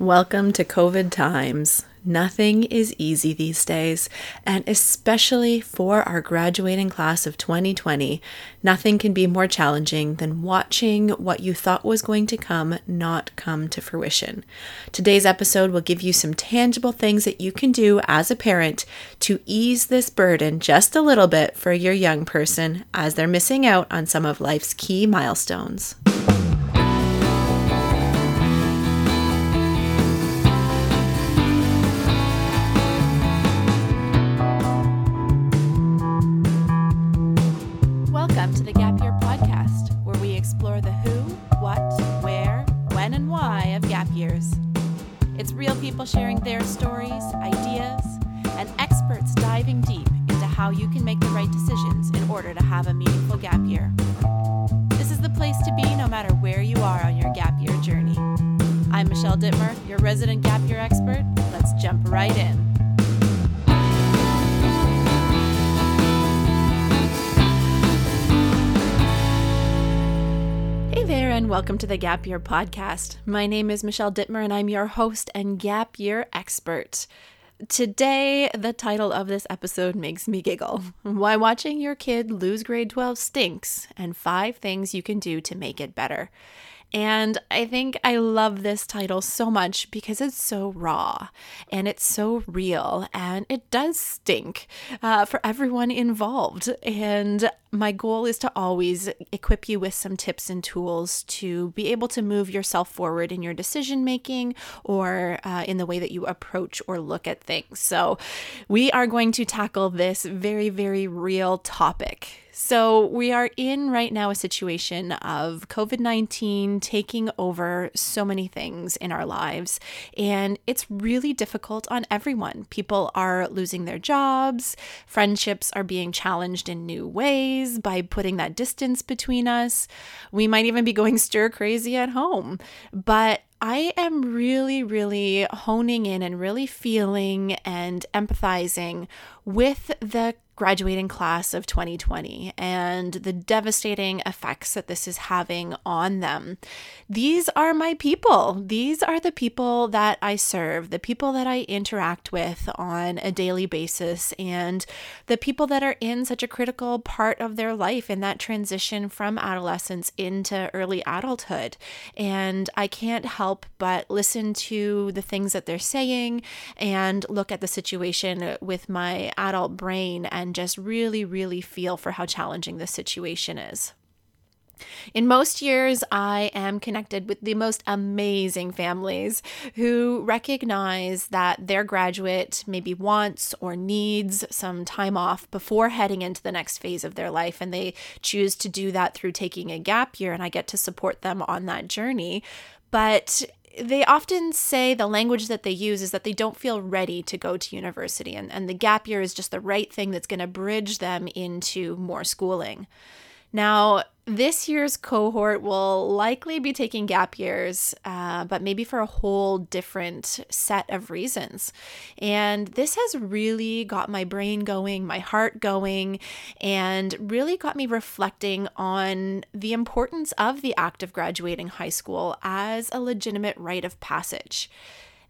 Welcome to COVID times. Nothing is easy these days, and especially for our graduating class of 2020, nothing can be more challenging than watching what you thought was going to come not come to fruition. Today's episode will give you some tangible things that you can do as a parent to ease this burden just a little bit for your young person as they're missing out on some of life's key milestones. People sharing their stories, ideas, and experts diving deep into how you can make the right decisions in order to have a meaningful gap year. This is the place to be no matter where you are on your gap year journey. I'm Michelle Dittmer, your resident gap year expert. Let's jump right in. And welcome to the Gap Year Podcast. My name is Michelle Dittmer, and I'm your host and Gap Year expert. Today, the title of this episode makes me giggle. Why watching your kid lose grade 12 stinks, and five things you can do to make it better. And I think I love this title so much because it's so raw and it's so real and it does stink uh, for everyone involved. And my goal is to always equip you with some tips and tools to be able to move yourself forward in your decision making or uh, in the way that you approach or look at things. So, we are going to tackle this very, very real topic. So, we are in right now a situation of COVID 19 taking over so many things in our lives, and it's really difficult on everyone. People are losing their jobs, friendships are being challenged in new ways by putting that distance between us. We might even be going stir crazy at home. But I am really, really honing in and really feeling and empathizing with the graduating class of 2020 and the devastating effects that this is having on them. These are my people. These are the people that I serve, the people that I interact with on a daily basis, and the people that are in such a critical part of their life in that transition from adolescence into early adulthood. And I can't help but listen to the things that they're saying and look at the situation with my adult brain and and just really, really feel for how challenging this situation is. In most years, I am connected with the most amazing families who recognize that their graduate maybe wants or needs some time off before heading into the next phase of their life. And they choose to do that through taking a gap year, and I get to support them on that journey. But they often say the language that they use is that they don't feel ready to go to university, and, and the gap year is just the right thing that's going to bridge them into more schooling. Now, this year's cohort will likely be taking gap years, uh, but maybe for a whole different set of reasons. And this has really got my brain going, my heart going, and really got me reflecting on the importance of the act of graduating high school as a legitimate rite of passage.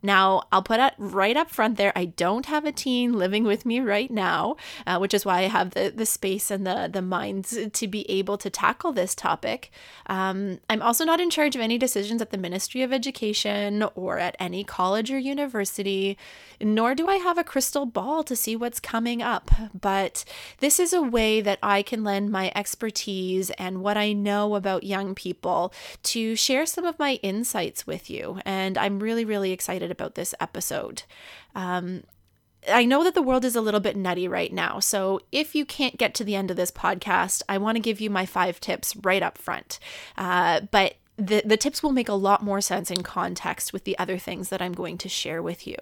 Now, I'll put it right up front there. I don't have a teen living with me right now, uh, which is why I have the, the space and the, the minds to be able to tackle this topic. Um, I'm also not in charge of any decisions at the Ministry of Education or at any college or university, nor do I have a crystal ball to see what's coming up. But this is a way that I can lend my expertise and what I know about young people to share some of my insights with you. And I'm really, really excited excited about this episode. Um, I know that the world is a little bit nutty right now. So if you can't get to the end of this podcast, I want to give you my five tips right up front. Uh, but the, the tips will make a lot more sense in context with the other things that I'm going to share with you.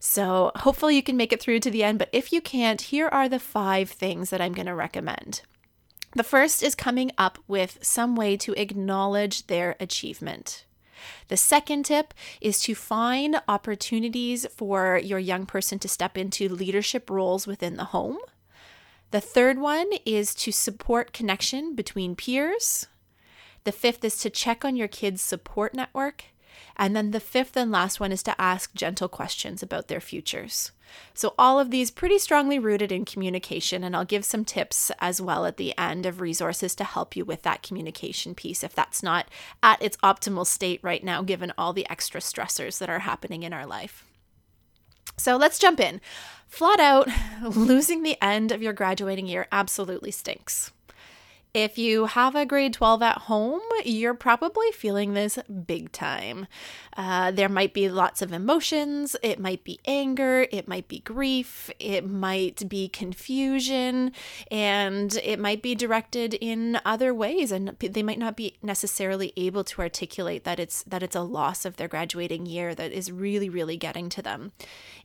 So hopefully you can make it through to the end. But if you can't, here are the five things that I'm going to recommend. The first is coming up with some way to acknowledge their achievement. The second tip is to find opportunities for your young person to step into leadership roles within the home. The third one is to support connection between peers. The fifth is to check on your kids' support network. And then the fifth and last one is to ask gentle questions about their futures. So, all of these pretty strongly rooted in communication, and I'll give some tips as well at the end of resources to help you with that communication piece if that's not at its optimal state right now, given all the extra stressors that are happening in our life. So, let's jump in. Flat out, losing the end of your graduating year absolutely stinks. If you have a grade 12 at home, you're probably feeling this big time. Uh, there might be lots of emotions. It might be anger. It might be grief. It might be confusion. And it might be directed in other ways. And they might not be necessarily able to articulate that it's, that it's a loss of their graduating year that is really, really getting to them.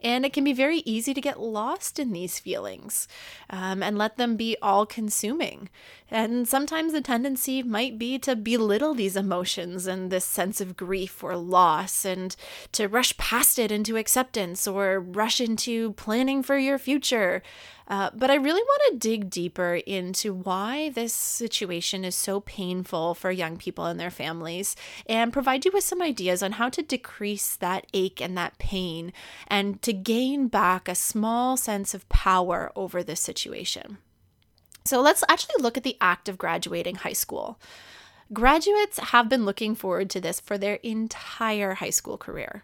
And it can be very easy to get lost in these feelings um, and let them be all consuming. And sometimes the tendency might be to belittle these emotions and this sense of grief or loss and to rush past it into acceptance or rush into planning for your future. Uh, but I really want to dig deeper into why this situation is so painful for young people and their families and provide you with some ideas on how to decrease that ache and that pain and to gain back a small sense of power over this situation. So let's actually look at the act of graduating high school. Graduates have been looking forward to this for their entire high school career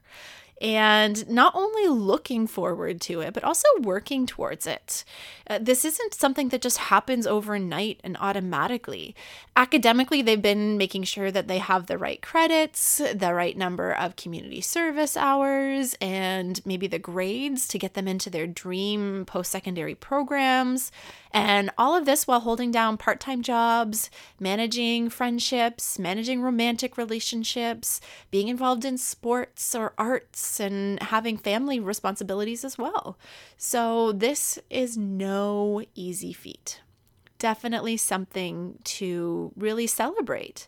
and not only looking forward to it, but also working towards it. Uh, this isn't something that just happens overnight and automatically. Academically, they've been making sure that they have the right credits, the right number of community service hours, and maybe the grades to get them into their dream post secondary programs. And all of this while holding down part time jobs, managing friendships, managing romantic relationships, being involved in sports or arts, and having family responsibilities as well. So, this is no easy feat. Definitely something to really celebrate.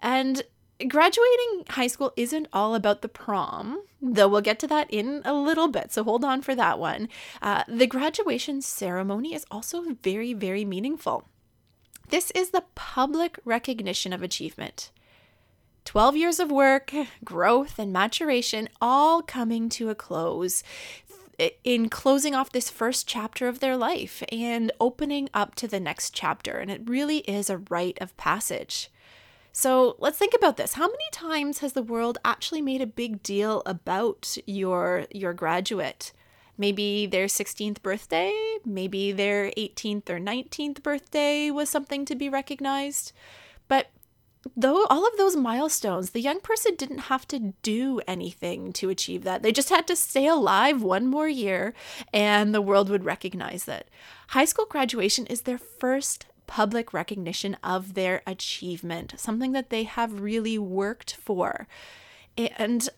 And graduating high school isn't all about the prom, though we'll get to that in a little bit. So hold on for that one. Uh, the graduation ceremony is also very, very meaningful. This is the public recognition of achievement. 12 years of work, growth, and maturation all coming to a close in closing off this first chapter of their life and opening up to the next chapter. And it really is a rite of passage. So let's think about this. How many times has the world actually made a big deal about your your graduate? Maybe their 16th birthday, maybe their 18th or 19th birthday was something to be recognized. But though all of those milestones, the young person didn't have to do anything to achieve that. They just had to stay alive one more year and the world would recognize that. High school graduation is their first public recognition of their achievement, something that they have really worked for. And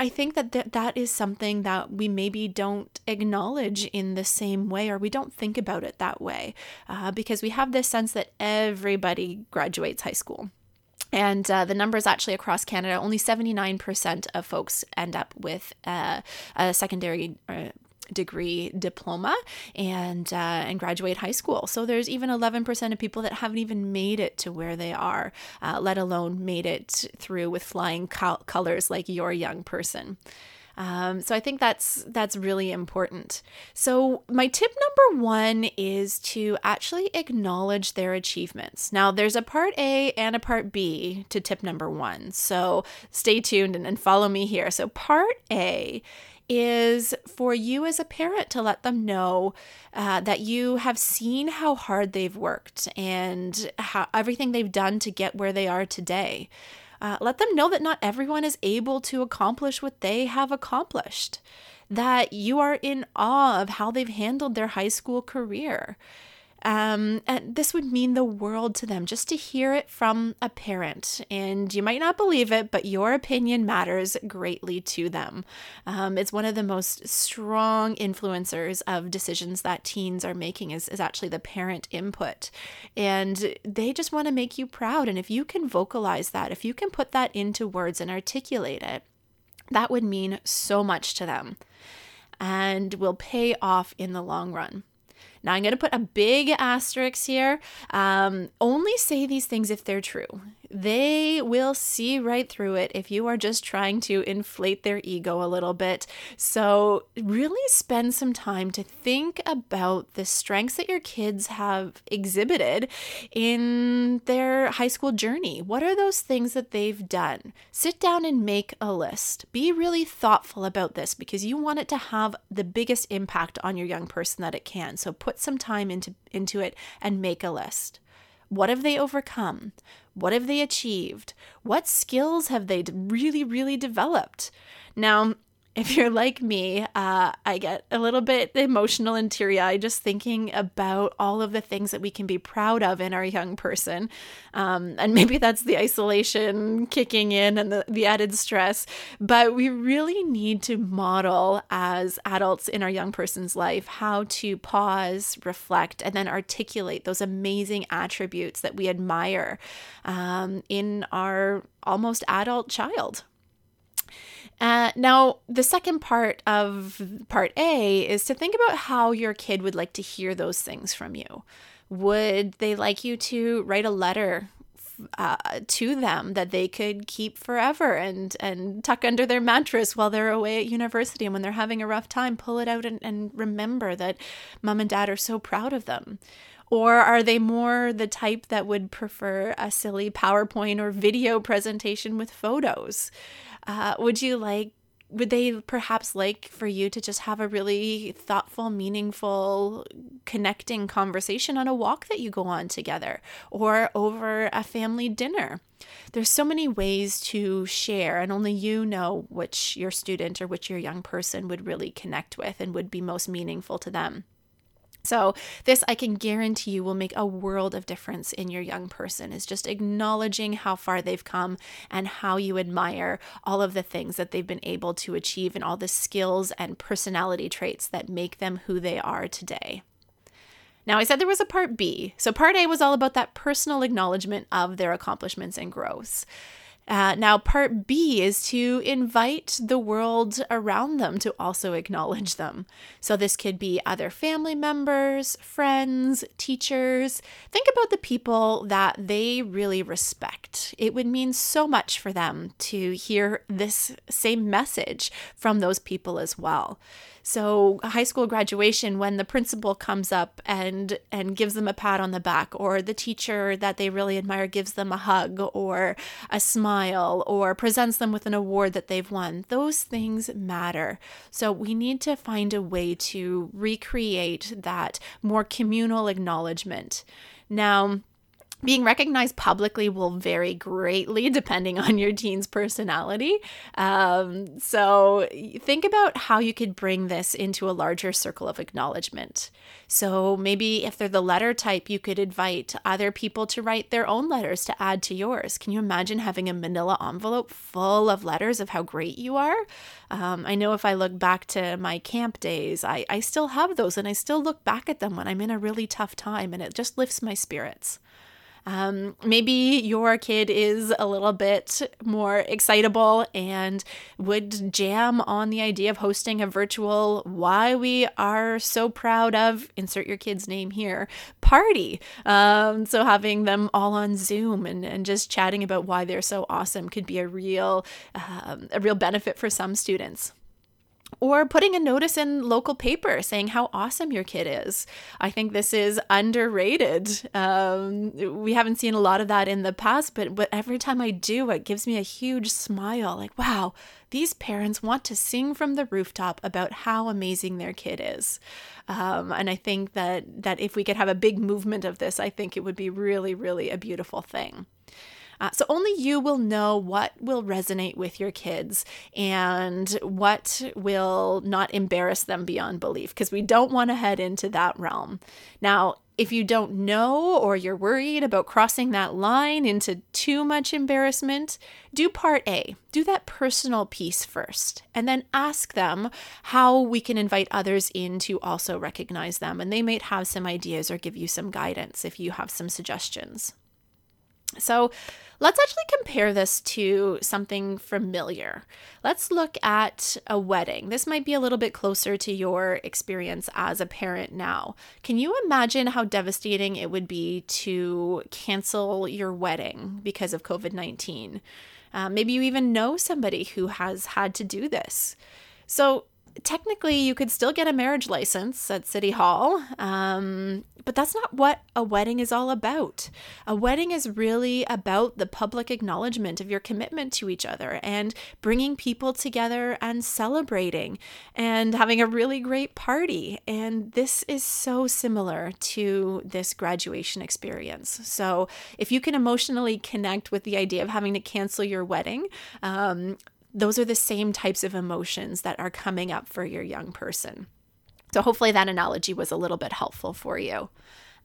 I think that th- that is something that we maybe don't acknowledge in the same way, or we don't think about it that way, uh, because we have this sense that everybody graduates high school. And uh, the numbers actually across Canada, only 79% of folks end up with uh, a secondary uh, degree diploma and uh, and graduate high school. So there's even 11% of people that haven't even made it to where they are, uh, let alone made it through with flying col- colors like your young person. Um, so I think that's that's really important. So my tip number one is to actually acknowledge their achievements. Now there's a part A and a part B to tip number one. So stay tuned and, and follow me here. So part A is for you as a parent to let them know uh, that you have seen how hard they've worked and how everything they've done to get where they are today. Uh, let them know that not everyone is able to accomplish what they have accomplished, that you are in awe of how they've handled their high school career. Um, and this would mean the world to them just to hear it from a parent. And you might not believe it, but your opinion matters greatly to them. Um, it's one of the most strong influencers of decisions that teens are making is, is actually the parent input. And they just want to make you proud. And if you can vocalize that, if you can put that into words and articulate it, that would mean so much to them and will pay off in the long run. Now, I'm going to put a big asterisk here. Um, only say these things if they're true. They will see right through it if you are just trying to inflate their ego a little bit. So, really spend some time to think about the strengths that your kids have exhibited in their high school journey. What are those things that they've done? Sit down and make a list. Be really thoughtful about this because you want it to have the biggest impact on your young person that it can. So, put some time into, into it and make a list. What have they overcome? What have they achieved? What skills have they really, really developed? Now, if you're like me, uh, I get a little bit emotional and teary eyed just thinking about all of the things that we can be proud of in our young person. Um, and maybe that's the isolation kicking in and the, the added stress. But we really need to model as adults in our young person's life how to pause, reflect, and then articulate those amazing attributes that we admire um, in our almost adult child. Uh, now, the second part of part A is to think about how your kid would like to hear those things from you. Would they like you to write a letter uh, to them that they could keep forever and and tuck under their mattress while they're away at university and when they're having a rough time pull it out and, and remember that mom and dad are so proud of them or are they more the type that would prefer a silly PowerPoint or video presentation with photos? Uh, would you like would they perhaps like for you to just have a really thoughtful, meaningful, connecting conversation on a walk that you go on together or over a family dinner? There's so many ways to share, and only you know which your student or which your young person would really connect with and would be most meaningful to them. So, this I can guarantee you will make a world of difference in your young person, is just acknowledging how far they've come and how you admire all of the things that they've been able to achieve and all the skills and personality traits that make them who they are today. Now, I said there was a part B. So, part A was all about that personal acknowledgement of their accomplishments and growths. Uh, now, part B is to invite the world around them to also acknowledge them. So, this could be other family members, friends, teachers. Think about the people that they really respect. It would mean so much for them to hear this same message from those people as well. So high school graduation when the principal comes up and and gives them a pat on the back or the teacher that they really admire gives them a hug or a smile or presents them with an award that they've won. Those things matter. So we need to find a way to recreate that more communal acknowledgement. Now, being recognized publicly will vary greatly depending on your teen's personality. Um, so, think about how you could bring this into a larger circle of acknowledgement. So, maybe if they're the letter type, you could invite other people to write their own letters to add to yours. Can you imagine having a manila envelope full of letters of how great you are? Um, I know if I look back to my camp days, I, I still have those and I still look back at them when I'm in a really tough time and it just lifts my spirits. Um, maybe your kid is a little bit more excitable and would jam on the idea of hosting a virtual why we are so proud of insert your kid's name here party. Um, so having them all on Zoom and, and just chatting about why they're so awesome could be a real um, a real benefit for some students or putting a notice in local paper saying how awesome your kid is. I think this is underrated. Um, we haven't seen a lot of that in the past, but, but every time I do, it gives me a huge smile like, wow, these parents want to sing from the rooftop about how amazing their kid is. Um, and I think that, that if we could have a big movement of this, I think it would be really, really a beautiful thing. Uh, so only you will know what will resonate with your kids and what will not embarrass them beyond belief because we don't want to head into that realm. Now, if you don't know or you're worried about crossing that line into too much embarrassment, do part A. Do that personal piece first, and then ask them how we can invite others in to also recognize them. And they might have some ideas or give you some guidance if you have some suggestions. So, Let's actually compare this to something familiar. Let's look at a wedding. This might be a little bit closer to your experience as a parent now. Can you imagine how devastating it would be to cancel your wedding because of COVID 19? Uh, maybe you even know somebody who has had to do this. So, technically you could still get a marriage license at City Hall, um, but that's not what a wedding is all about. A wedding is really about the public acknowledgement of your commitment to each other and bringing people together and celebrating and having a really great party. And this is so similar to this graduation experience. So if you can emotionally connect with the idea of having to cancel your wedding, um, those are the same types of emotions that are coming up for your young person. So, hopefully, that analogy was a little bit helpful for you.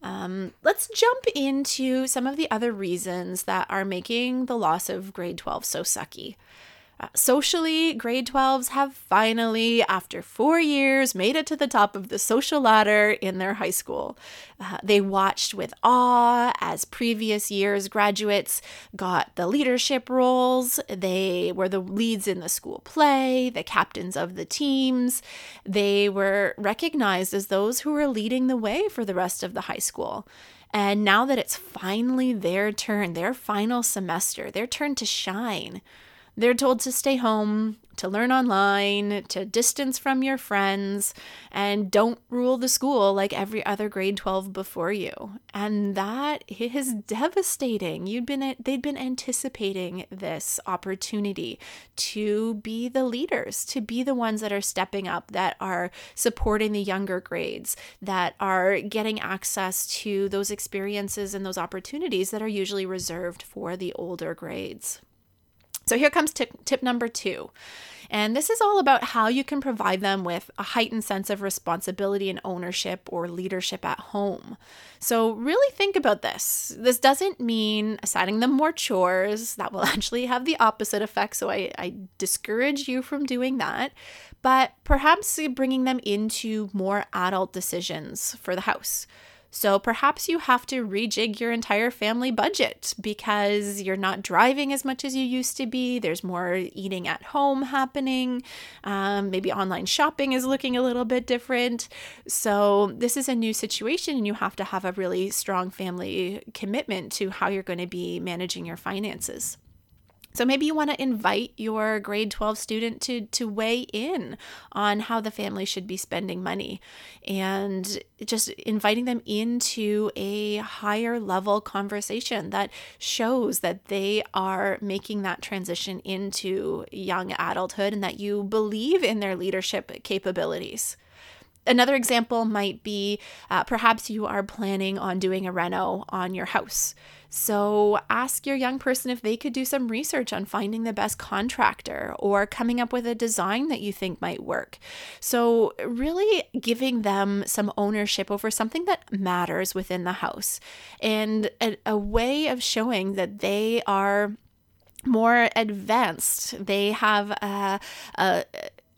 Um, let's jump into some of the other reasons that are making the loss of grade 12 so sucky. Uh, socially, grade 12s have finally, after four years, made it to the top of the social ladder in their high school. Uh, they watched with awe as previous years' graduates got the leadership roles. They were the leads in the school play, the captains of the teams. They were recognized as those who were leading the way for the rest of the high school. And now that it's finally their turn, their final semester, their turn to shine, they're told to stay home, to learn online, to distance from your friends, and don't rule the school like every other grade 12 before you. And that is devastating. You'd been they'd been anticipating this opportunity to be the leaders, to be the ones that are stepping up, that are supporting the younger grades, that are getting access to those experiences and those opportunities that are usually reserved for the older grades. So here comes tip, tip number two. And this is all about how you can provide them with a heightened sense of responsibility and ownership or leadership at home. So, really think about this. This doesn't mean assigning them more chores, that will actually have the opposite effect. So, I, I discourage you from doing that. But perhaps bringing them into more adult decisions for the house. So perhaps you have to rejig your entire family budget because you're not driving as much as you used to be. There's more eating at home happening. Um, maybe online shopping is looking a little bit different. So this is a new situation, and you have to have a really strong family commitment to how you're going to be managing your finances. So maybe you want to invite your grade 12 student to to weigh in on how the family should be spending money and just inviting them into a higher level conversation that shows that they are making that transition into young adulthood and that you believe in their leadership capabilities. Another example might be uh, perhaps you are planning on doing a reno on your house. So ask your young person if they could do some research on finding the best contractor or coming up with a design that you think might work. So, really giving them some ownership over something that matters within the house and a, a way of showing that they are more advanced. They have a, a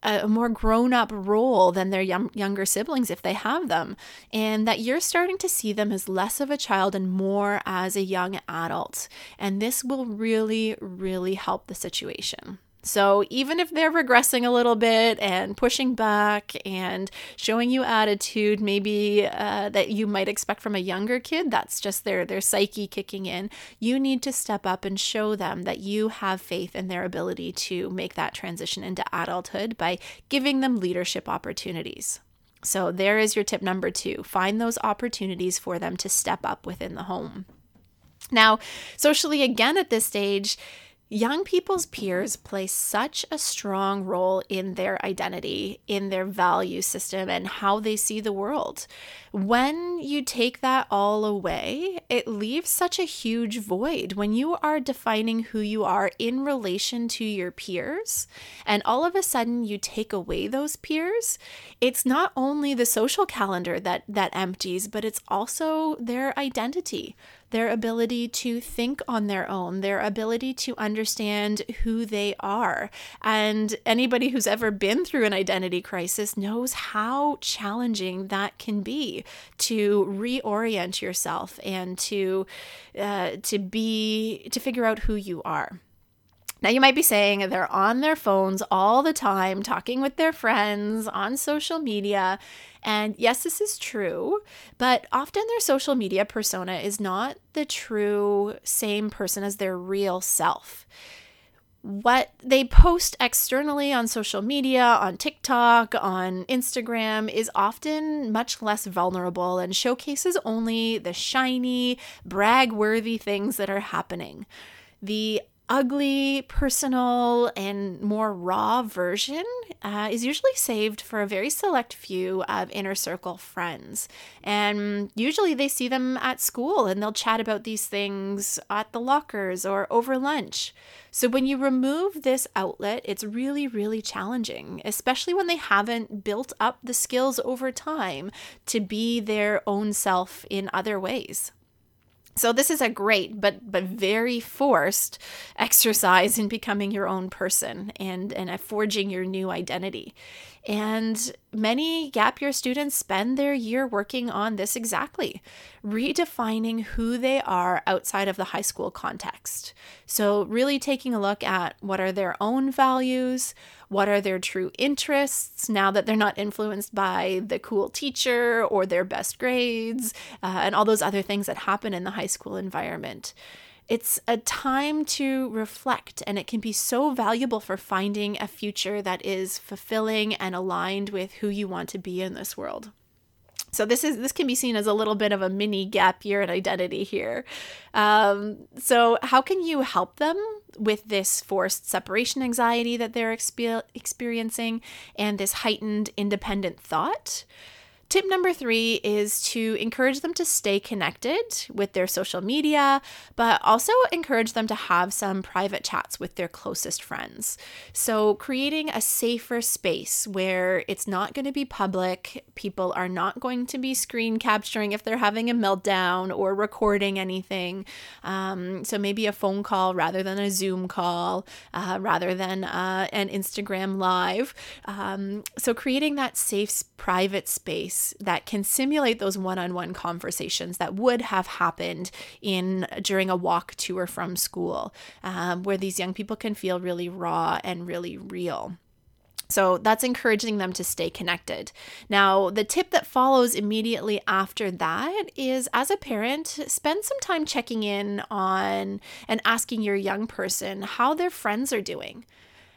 a more grown up role than their young, younger siblings if they have them, and that you're starting to see them as less of a child and more as a young adult. And this will really, really help the situation. So, even if they're regressing a little bit and pushing back and showing you attitude, maybe uh, that you might expect from a younger kid, that's just their, their psyche kicking in. You need to step up and show them that you have faith in their ability to make that transition into adulthood by giving them leadership opportunities. So, there is your tip number two find those opportunities for them to step up within the home. Now, socially, again, at this stage, Young people's peers play such a strong role in their identity, in their value system, and how they see the world. When you take that all away, it leaves such a huge void. When you are defining who you are in relation to your peers, and all of a sudden you take away those peers, it's not only the social calendar that, that empties, but it's also their identity their ability to think on their own, their ability to understand who they are. And anybody who's ever been through an identity crisis knows how challenging that can be to reorient yourself and to uh, to be to figure out who you are. Now, you might be saying they're on their phones all the time, talking with their friends on social media. And yes, this is true, but often their social media persona is not the true same person as their real self. What they post externally on social media, on TikTok, on Instagram, is often much less vulnerable and showcases only the shiny, brag worthy things that are happening. The ugly, personal, and more raw version uh, is usually saved for a very select few of inner circle friends. And usually they see them at school and they'll chat about these things at the lockers or over lunch. So when you remove this outlet, it's really, really challenging, especially when they haven't built up the skills over time to be their own self in other ways. So this is a great but but very forced exercise in becoming your own person and and forging your new identity. And many gap year students spend their year working on this exactly, redefining who they are outside of the high school context. So really taking a look at what are their own values, what are their true interests now that they're not influenced by the cool teacher or their best grades uh, and all those other things that happen in the high school environment. It's a time to reflect, and it can be so valuable for finding a future that is fulfilling and aligned with who you want to be in this world. So this is this can be seen as a little bit of a mini gap year in identity here. Um, so how can you help them with this forced separation anxiety that they're expe- experiencing and this heightened independent thought? Tip number three is to encourage them to stay connected with their social media, but also encourage them to have some private chats with their closest friends. So, creating a safer space where it's not going to be public, people are not going to be screen capturing if they're having a meltdown or recording anything. Um, so, maybe a phone call rather than a Zoom call, uh, rather than uh, an Instagram live. Um, so, creating that safe, private space that can simulate those one-on-one conversations that would have happened in during a walk to or from school, um, where these young people can feel really raw and really real. So that's encouraging them to stay connected. Now, the tip that follows immediately after that is as a parent, spend some time checking in on and asking your young person how their friends are doing.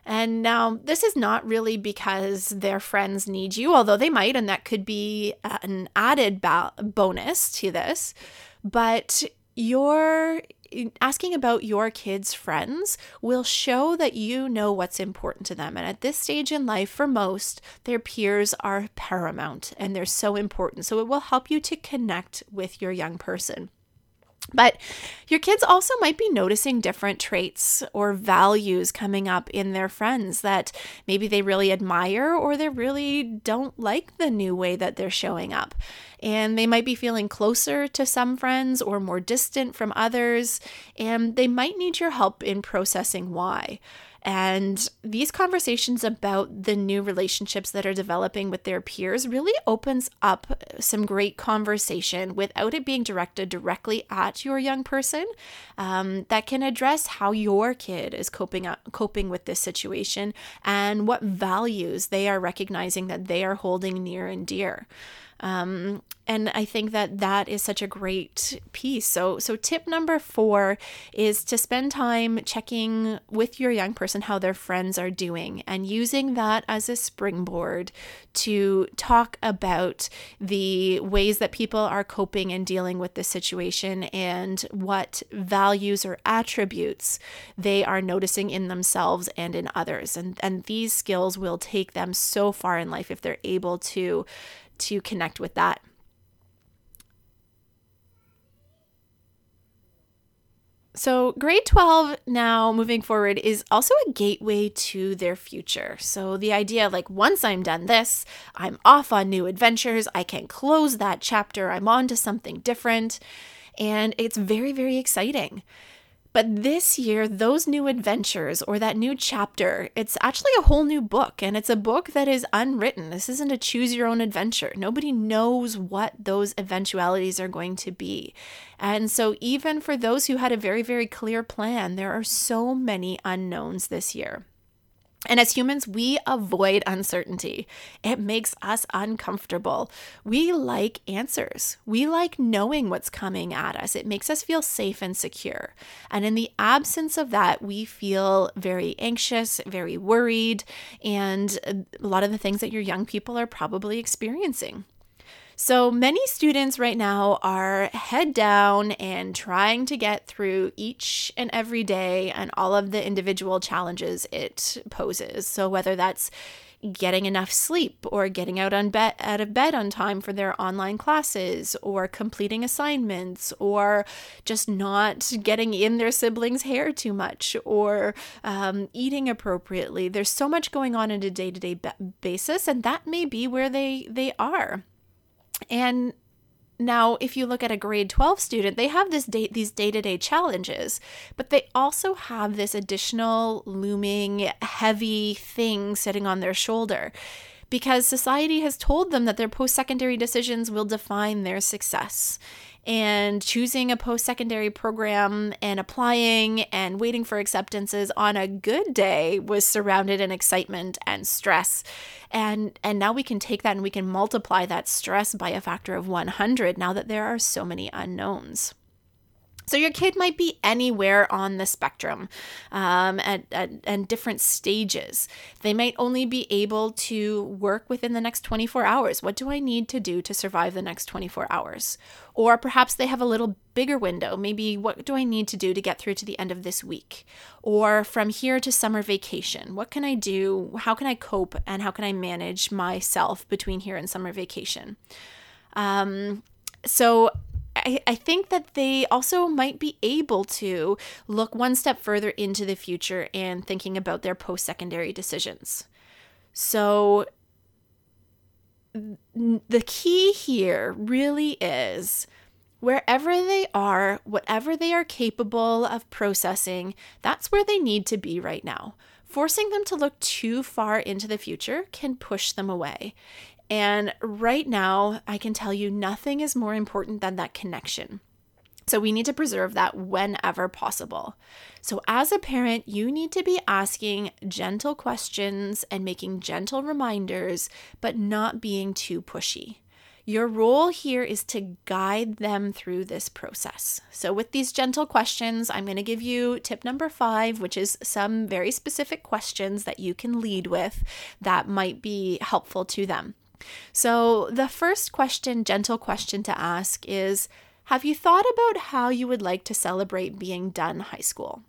And now, this is not really because their friends need you, although they might, and that could be uh, an added ba- bonus to this. But your asking about your kids' friends will show that you know what's important to them. And at this stage in life, for most, their peers are paramount and they're so important. So it will help you to connect with your young person. But your kids also might be noticing different traits or values coming up in their friends that maybe they really admire or they really don't like the new way that they're showing up. And they might be feeling closer to some friends or more distant from others, and they might need your help in processing why. And these conversations about the new relationships that are developing with their peers really opens up some great conversation without it being directed directly at your young person um, that can address how your kid is coping up, coping with this situation and what values they are recognizing that they are holding near and dear. Um, and I think that that is such a great piece. So, so tip number four is to spend time checking with your young person how their friends are doing and using that as a springboard to talk about the ways that people are coping and dealing with the situation and what values or attributes they are noticing in themselves and in others. And, and these skills will take them so far in life if they're able to to connect with that. So, grade 12 now moving forward is also a gateway to their future. So, the idea like once I'm done this, I'm off on new adventures, I can close that chapter, I'm on to something different. And it's very, very exciting. But this year, those new adventures or that new chapter, it's actually a whole new book and it's a book that is unwritten. This isn't a choose your own adventure. Nobody knows what those eventualities are going to be. And so, even for those who had a very, very clear plan, there are so many unknowns this year. And as humans, we avoid uncertainty. It makes us uncomfortable. We like answers. We like knowing what's coming at us. It makes us feel safe and secure. And in the absence of that, we feel very anxious, very worried, and a lot of the things that your young people are probably experiencing. So many students right now are head down and trying to get through each and every day and all of the individual challenges it poses. So whether that's getting enough sleep or getting out on bed out of bed on time for their online classes or completing assignments or just not getting in their siblings hair too much or um, eating appropriately there's so much going on in a day-to-day basis and that may be where they they are and now, if you look at a grade 12 student, they have this day, these day-to-day challenges, but they also have this additional looming heavy thing sitting on their shoulder because society has told them that their post-secondary decisions will define their success and choosing a post secondary program and applying and waiting for acceptances on a good day was surrounded in excitement and stress. And and now we can take that and we can multiply that stress by a factor of 100 now that there are so many unknowns. So your kid might be anywhere on the spectrum um, at, at, different stages. They might only be able to work within the next 24 hours. What do I need to do to survive the next 24 hours? Or perhaps they have a little bigger window. Maybe what do I need to do to get through to the end of this week? Or from here to summer vacation? What can I do? How can I cope? And how can I manage myself between here and summer vacation? Um, so I, I think that they also might be able to look one step further into the future and thinking about their post secondary decisions. So, the key here really is wherever they are, whatever they are capable of processing, that's where they need to be right now. Forcing them to look too far into the future can push them away. And right now, I can tell you nothing is more important than that connection. So we need to preserve that whenever possible. So, as a parent, you need to be asking gentle questions and making gentle reminders, but not being too pushy. Your role here is to guide them through this process. So, with these gentle questions, I'm going to give you tip number five, which is some very specific questions that you can lead with that might be helpful to them. So, the first question, gentle question to ask is Have you thought about how you would like to celebrate being done high school?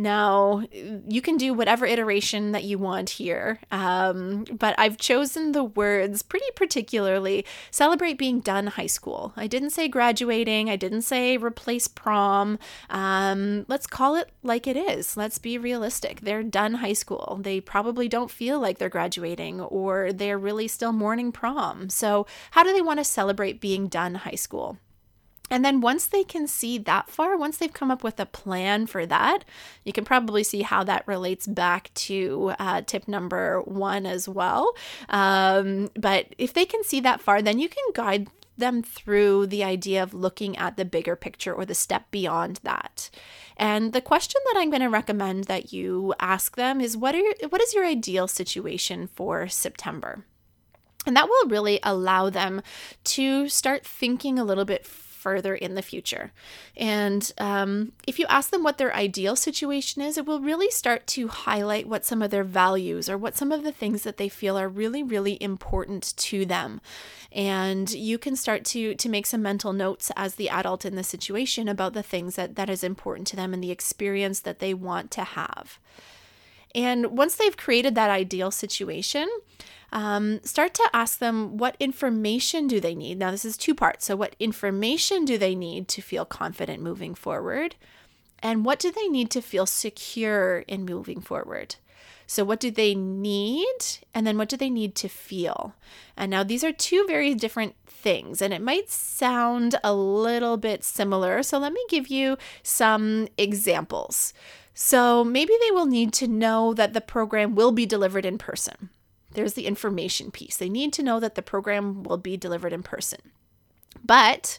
Now, you can do whatever iteration that you want here, um, but I've chosen the words pretty particularly celebrate being done high school. I didn't say graduating, I didn't say replace prom. Um, let's call it like it is. Let's be realistic. They're done high school. They probably don't feel like they're graduating or they're really still mourning prom. So, how do they want to celebrate being done high school? And then once they can see that far, once they've come up with a plan for that, you can probably see how that relates back to uh, tip number one as well. Um, but if they can see that far, then you can guide them through the idea of looking at the bigger picture or the step beyond that. And the question that I'm going to recommend that you ask them is what are what is your ideal situation for September? And that will really allow them to start thinking a little bit further in the future. And um, if you ask them what their ideal situation is, it will really start to highlight what some of their values or what some of the things that they feel are really, really important to them. And you can start to to make some mental notes as the adult in the situation about the things that that is important to them and the experience that they want to have. And once they've created that ideal situation, um, start to ask them what information do they need. Now, this is two parts. So, what information do they need to feel confident moving forward? And what do they need to feel secure in moving forward? So, what do they need? And then, what do they need to feel? And now, these are two very different things, and it might sound a little bit similar. So, let me give you some examples. So, maybe they will need to know that the program will be delivered in person. There's the information piece. They need to know that the program will be delivered in person. But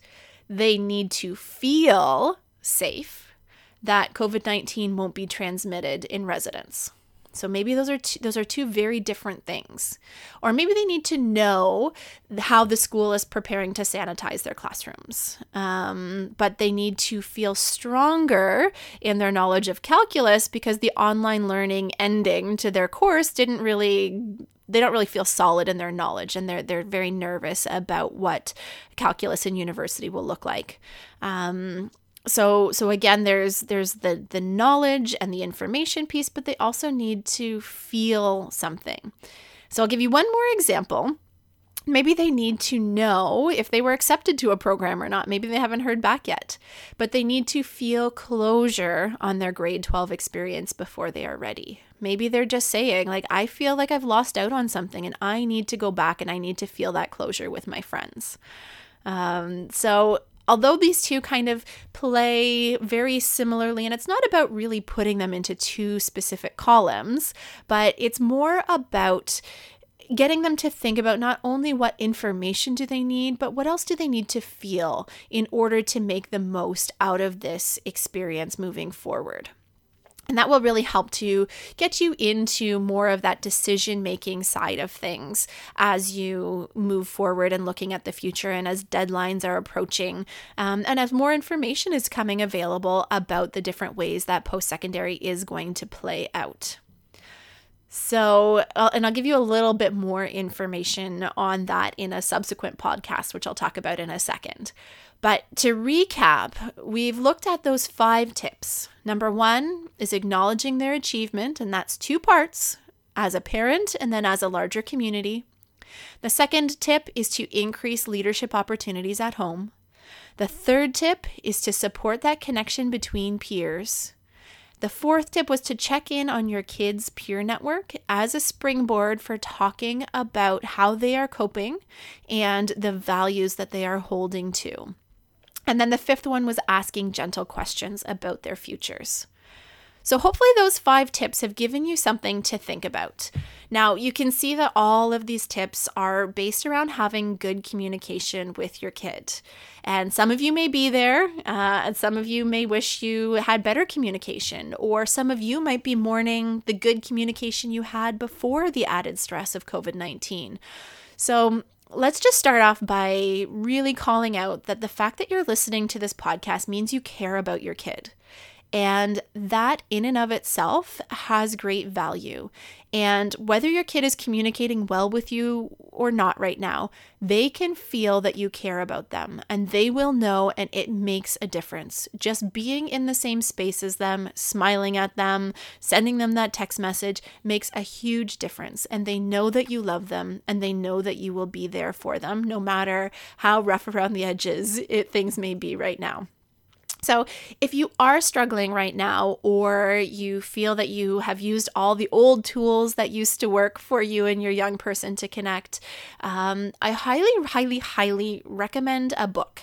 they need to feel safe that COVID 19 won't be transmitted in residence. So maybe those are two, those are two very different things. Or maybe they need to know how the school is preparing to sanitize their classrooms. Um, but they need to feel stronger in their knowledge of calculus because the online learning ending to their course didn't really they don't really feel solid in their knowledge and they're they're very nervous about what calculus in university will look like. Um, so so again there's there's the the knowledge and the information piece but they also need to feel something so i'll give you one more example maybe they need to know if they were accepted to a program or not. Maybe they haven't heard back yet. But they need to feel closure on their grade 12 experience before they are ready. Maybe they're just saying like i feel like i've lost out on something and i need to go back and i need to feel that closure with my friends. Um, so although these two kind of play very similarly, and it's not about really putting them into two specific columns, but it's more about getting them to think about not only what information do they need, but what else do they need to feel in order to make the most out of this experience moving forward. And that will really help to get you into more of that decision making side of things as you move forward and looking at the future and as deadlines are approaching um, and as more information is coming available about the different ways that post secondary is going to play out. So, and I'll give you a little bit more information on that in a subsequent podcast, which I'll talk about in a second. But to recap, we've looked at those five tips. Number one is acknowledging their achievement, and that's two parts as a parent and then as a larger community. The second tip is to increase leadership opportunities at home. The third tip is to support that connection between peers. The fourth tip was to check in on your kids' peer network as a springboard for talking about how they are coping and the values that they are holding to. And then the fifth one was asking gentle questions about their futures. So, hopefully, those five tips have given you something to think about. Now, you can see that all of these tips are based around having good communication with your kid. And some of you may be there, uh, and some of you may wish you had better communication, or some of you might be mourning the good communication you had before the added stress of COVID 19. So, let's just start off by really calling out that the fact that you're listening to this podcast means you care about your kid. And that, in and of itself, has great value. And whether your kid is communicating well with you or not right now, they can feel that you care about them and they will know, and it makes a difference. Just being in the same space as them, smiling at them, sending them that text message makes a huge difference. And they know that you love them and they know that you will be there for them no matter how rough around the edges it, things may be right now. So, if you are struggling right now, or you feel that you have used all the old tools that used to work for you and your young person to connect, um, I highly, highly, highly recommend a book.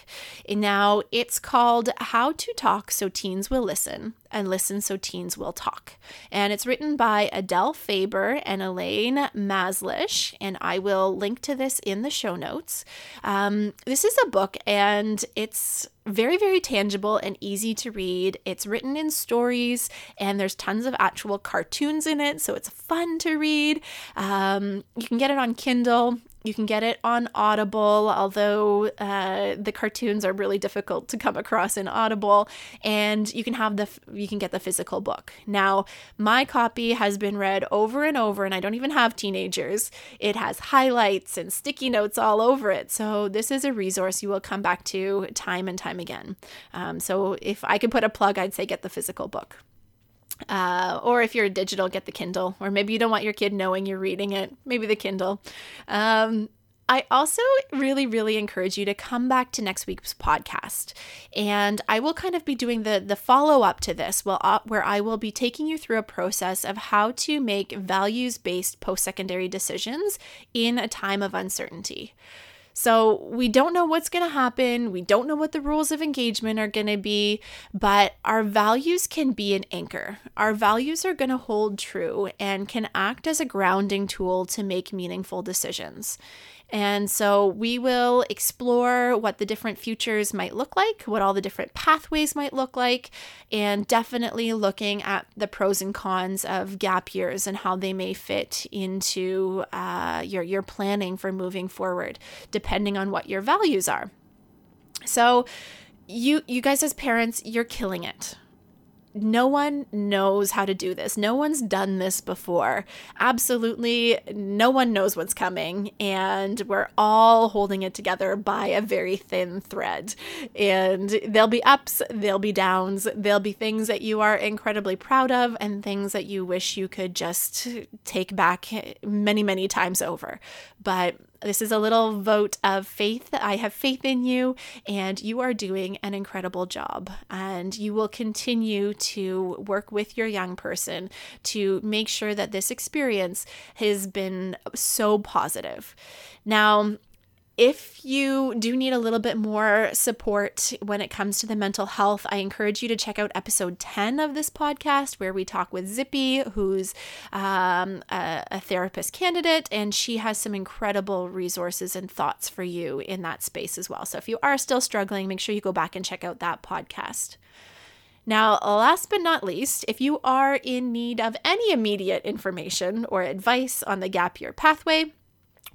Now, it's called How to Talk So Teens Will Listen and Listen So Teens Will Talk. And it's written by Adele Faber and Elaine Mazlish. And I will link to this in the show notes. Um, this is a book and it's very, very tangible and easy to read. It's written in stories and there's tons of actual cartoons in it. So it's fun to read. Um, you can get it on Kindle. You can get it on Audible, although uh, the cartoons are really difficult to come across in Audible. And you can have the you can get the physical book. Now, my copy has been read over and over, and I don't even have teenagers. It has highlights and sticky notes all over it. So this is a resource you will come back to time and time again. Um, so if I could put a plug, I'd say get the physical book. Uh, or if you're a digital, get the Kindle. Or maybe you don't want your kid knowing you're reading it, maybe the Kindle. Um, I also really, really encourage you to come back to next week's podcast. And I will kind of be doing the, the follow up to this, well, uh, where I will be taking you through a process of how to make values based post secondary decisions in a time of uncertainty. So we don't know what's going to happen. We don't know what the rules of engagement are going to be, but our values can be an anchor. Our values are going to hold true and can act as a grounding tool to make meaningful decisions. And so we will explore what the different futures might look like, what all the different pathways might look like, and definitely looking at the pros and cons of gap years and how they may fit into uh, your, your planning for moving forward, depending on what your values are. So, you you guys as parents, you're killing it no one knows how to do this. No one's done this before. Absolutely no one knows what's coming. And we're all holding it together by a very thin thread. And there'll be ups, there'll be downs, there'll be things that you are incredibly proud of, and things that you wish you could just take back many, many times over. But this is a little vote of faith I have faith in you and you are doing an incredible job. And you will continue to work with your young person to make sure that this experience has been so positive. Now, if you do need a little bit more support when it comes to the mental health, I encourage you to check out episode 10 of this podcast where we talk with Zippy, who's um, a, a therapist candidate, and she has some incredible resources and thoughts for you in that space as well. So if you are still struggling, make sure you go back and check out that podcast. Now, last but not least, if you are in need of any immediate information or advice on the gap year pathway,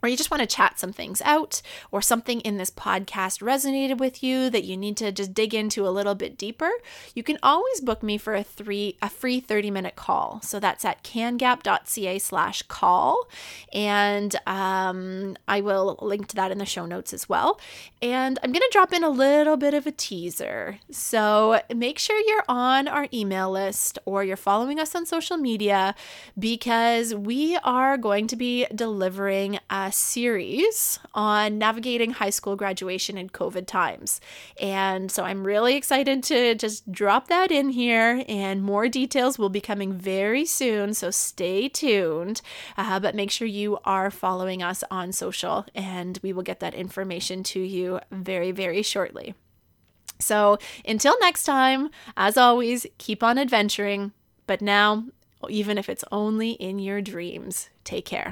or you just want to chat some things out, or something in this podcast resonated with you that you need to just dig into a little bit deeper, you can always book me for a three a free 30 minute call. So that's at cangap.ca slash call. And um, I will link to that in the show notes as well. And I'm to drop in a little bit of a teaser. So make sure you're on our email list or you're following us on social media because we are going to be delivering a series on navigating high school graduation in COVID times. And so I'm really excited to just drop that in here, and more details will be coming very soon. So stay tuned. Uh, but make sure you are following us on social, and we will get that information to you very, very shortly. So until next time, as always, keep on adventuring. But now, even if it's only in your dreams, take care.